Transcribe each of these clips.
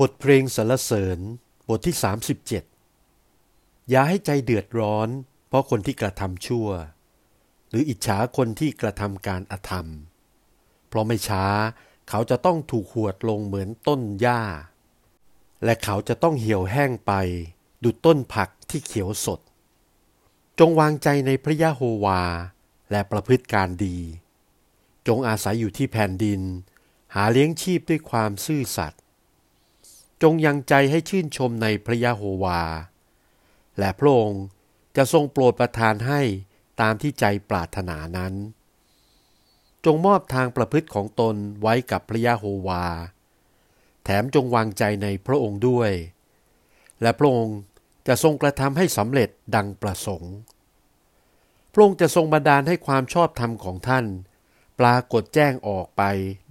บทเพลงสรรเสริญบทที่ 37 อย่าให้ใจเดือดร้อน เพราะคนที่กระทำชั่ว หรืออิจฉาคนที่กระทำการอธรรม เพราะไม่ช้าเขาจะต้องถูกหวดลงเหมือนต้นหญ้า และเขาจะต้องเหี่ยวแห้งไป ดุจต้นผักที่เขียวสด จงวางใจในพระยะโฮวา และประพฤติการดี จงอาศัยอยู่ที่แผ่นดิน หาเลี้ยงชีพด้วยความซื่อสัตย์ จงยังใจให้ชื่นชมในพระยะโฮวา และพระองค์จะทรงโปรดประทานให้ตามที่ใจปรารถนานั้น จงมอบทางประพฤติของตนไว้กับพระยะโฮวา แถมจงวางใจในพระองค์ด้วย และพระองค์จะทรงกระทำให้สำเร็จดังประสงค์ พระองค์จะทรงบันดาลให้ความชอบธรรมของท่าน ปรากฏแจ้งออกไป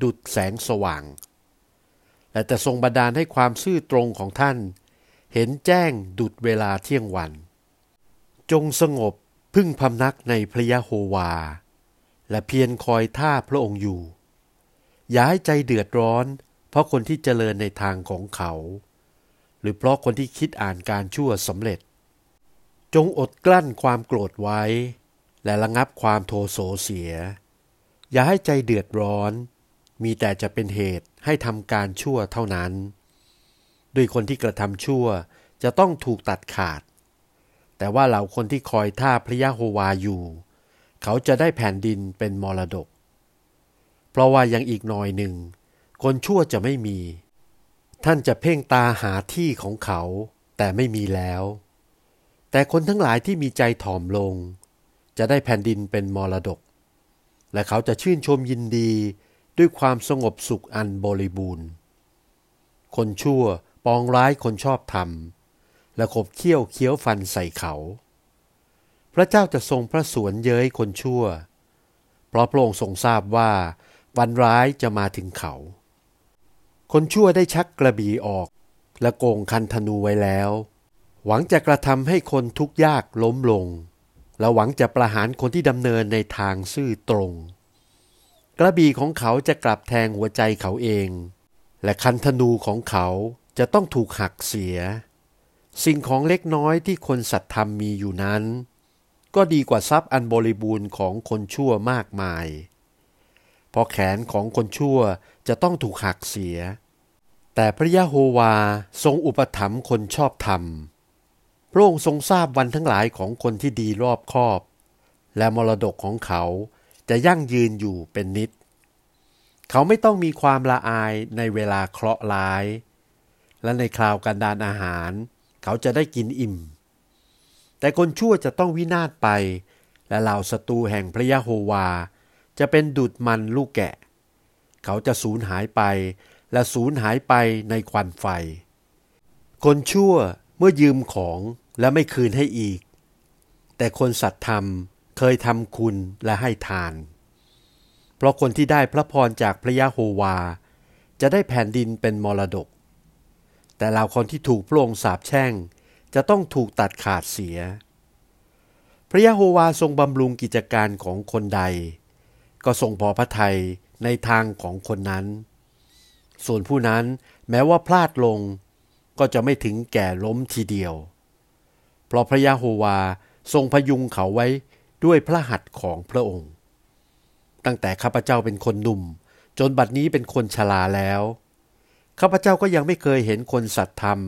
ดุดแสงสว่าง และจะทรงบันดาลให้ความซื่อตรงของท่าน เห็นแจ้งดุดเวลาเที่ยงวัน จงสงบพึ่งพำนักในพระยะโฮวา และเพียรคอยท่าพระองค์อยู่ อย่าให้ใจเดือดร้อน เพราะคนที่เจริญในทางของเขา หรือเพราะคนที่คิดอ่านการชั่วสำเร็จ จงอดกลั้นความโกรธไว้ และระงับความโทโสเสีย อย่าให้ใจเดือดร้อน มีแต่จะเป็นเหตุให้ทำการชั่วเท่านั้น ด้วยคนที่กระทำชั่วจะต้องถูกตัดขาด แต่ว่าเหล่าคนที่คอยท่าพระยะโฮวาอยู่ เขาจะได้แผ่นดินเป็นมรดก เพราะว่ายังอีกหน่อยหนึ่ง คนชั่วจะไม่มี ท่านจะเพ่งตาหาที่ของเขา แต่ไม่มีแล้ว แต่คนทั้งหลายที่มีใจถ่อมลง จะได้แผ่นดินเป็นมรดก และเขาจะชื่นชมยินดี ด้วยความสงบสุขอันบริบูรณ์ คนชั่วปองร้ายคนชอบธรรม และขบเคี้ยวเคี้ยวฟันใส่เขา พระเจ้าจะทรงพระสวนเย้ยคนชั่ว เพราะพระองค์ทรงทราบว่า วันร้ายจะมาถึงเขา คนชั่วได้ชักกระบี่ออกและโกงคันธนูไว้แล้ว หวังจะกระทำให้คนทุกข์ยากล้มลง และหวังจะประหารคนที่ดำเนินในทางซื่อตรง กระบี่ของเขาจะกลับแทงหัวใจเขาเอง และคันธนูของเขาจะต้องถูกหักเสีย สิ่งของเล็กน้อยที่คนสัตธรรมมีอยู่นั้น ก็ดีกว่าทรัพย์อันบริบูรณ์ของคนชั่วมากมาย เพราะแขนของคนชั่วจะต้องถูกหักเสีย แต่พระยะโฮวาทรงอุปถัมภ์คนชอบธรรม พระองค์ทรงทราบวันทั้งหลายของคนที่ดีรอบคอบ และมรดกของเขา จะยั่งยืนอยู่เป็นนิด เขาไม่ต้องมีความละอายในเวลาเคราะห์ร้าย และในคราวกันดานอาหาร เขาจะได้กินอิ่ม แต่คนชั่วจะต้องวินาศไป และเหล่าศัตรูแห่งพระยะโฮวา จะเป็นดุดมันลูกแกะ เขาจะสูญหายไป และสูญหายไปในควันไฟ คนชั่วเมื่อยืมของและไม่คืนให้อีก แต่คนสัตย์ธรรม เคยทำคุณและให้ทาน เพราะคนที่ได้พระพรจากพระยะโฮวา จะได้แผ่นดินเป็นมรดก แต่เราคนที่ถูกพระองค์สาปแช่ง จะต้องถูกตัดขาดเสีย พระยะโฮวาทรงบำรุงกิจการของคนใด ก็ทรงพอพระทัยในทางของคนนั้น ส่วนผู้นั้นแม้ว่าพลาดลงก็จะไม่ถึงแก่ล้มทีเดียว เพราะพระยะโฮวาทรงพยุงเขาไว้ ด้วยพระหัตถ์ของพระองค์ ตั้งแต่ข้าพเจ้าเป็นคนหนุ่ม จนบัดนี้เป็นคนชราแล้ว ข้าพเจ้าก็ยังไม่เคยเห็นคนสัตธรรม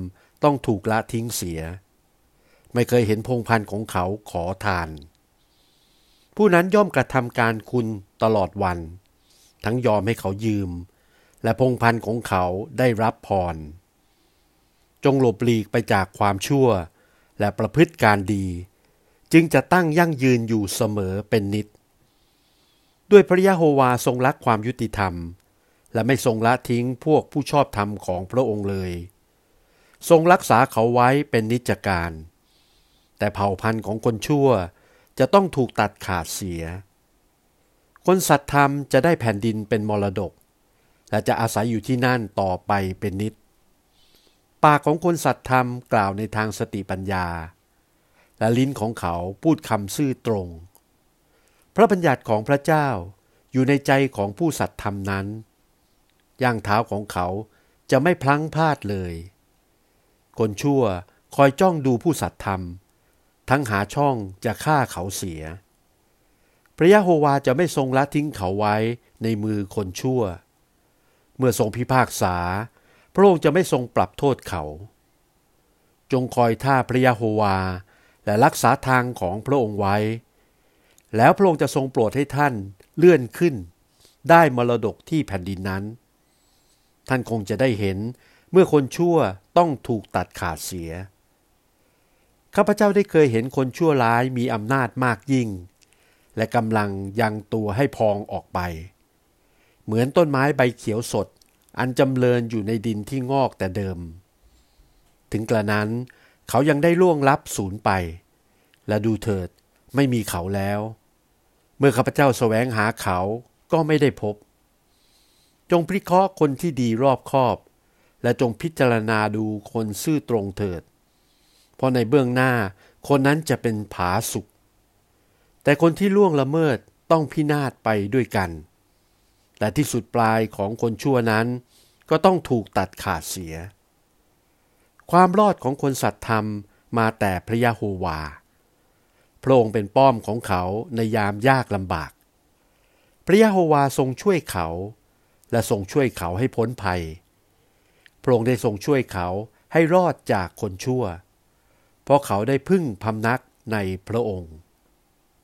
ต้องถูกละทิ้งเสีย ไม่เคยเห็นพงพันธ์ของเขาขอทาน ผู้นั้นย่อมกระทำการคุณตลอดวัน ทั้งยอมให้เขายืม และพงพันธ์ของเขาได้รับพร จงหลบหลีกไปจากความชั่ว และประพฤติการดี จึงจะตั้งยั่งยืนอยู่เสมอเป็นนิด ด้วยพระยะโฮวาทรงรักความยุติธรรม และไม่ทรงละทิ้งพวกผู้ชอบธรรมของพระองค์เลย ทรงรักษาเขาไว้เป็นนิจการ แต่เผ่าพันธุ์ของคนชั่วจะต้องถูกตัดขาดเสีย คนสัตธรรมจะได้แผ่นดินเป็นมรดก และจะอาศัยอยู่ที่นั่นต่อไปเป็นนิด ปากของคนสัตธรรมกล่าวในทางสติปัญญา และลิ้นของเขาพูดคำซื่อตรง พระบัญญัติของพระเจ้าอยู่ในใจของผู้สัตย์ธรรมนั้น ย่างเท้าของเขาจะไม่พลั้งพลาดเลย คนชั่วคอยจ้องดูผู้สัตย์ธรรม ทั้งหาช่องจะฆ่าเขาเสีย พระยะโฮวาจะไม่ทรงละทิ้งเขาไว้ในมือคนชั่ว เมื่อทรงพิพากษา พระองค์จะไม่ทรงปรับโทษเขา จงคอยท่าพระยะโฮวา และรักษาทางของพระองค์ไว้ แล้วพระองค์จะทรงโปรดให้ท่านเลื่อนขึ้น ได้มรดกที่แผ่นดินนั้น ท่านคงจะได้เห็นเมื่อคนชั่วต้องถูกตัดขาดเสีย ข้าพเจ้าได้เคยเห็นคนชั่วร้ายมีอำนาจมากยิ่ง และกำลังยังตัวให้พองออกไป เหมือนต้นไม้ใบเขียวสด อันจำเริญอยู่ในดินที่งอกแต่เดิม ถึงกระนั้น เขายังได้ล่วงลับสูญไป และดูเถิดไม่มีเขาแล้ว เมื่อข้าพเจ้าแสวงหาเขาก็ไม่ได้พบ จงพิเคราะห์คนที่ดีรอบคอบ และจงพิจารณาดูคนซื่อตรงเถิด เพราะในเบื้องหน้าคนนั้นจะเป็นผาสุกแต่คนที่ล่วงละเมิดต้องพินาศไปด้วยกัน และที่สุดปลายของคนชั่วนั้น ก็ต้องถูกตัดขาดเสีย ความรอดของคนสัตย์ธรรมมาแต่พระยะโฮวา พระองค์เป็นป้อมของเขาในยามยากลำบาก พระยะโฮวาทรงช่วยเขา และทรงช่วยเขาให้พ้นภัย พระองค์ได้ทรงช่วยเขาให้รอดจากคนชั่ว เพราะเขาได้พึ่งพำนักในพระองค์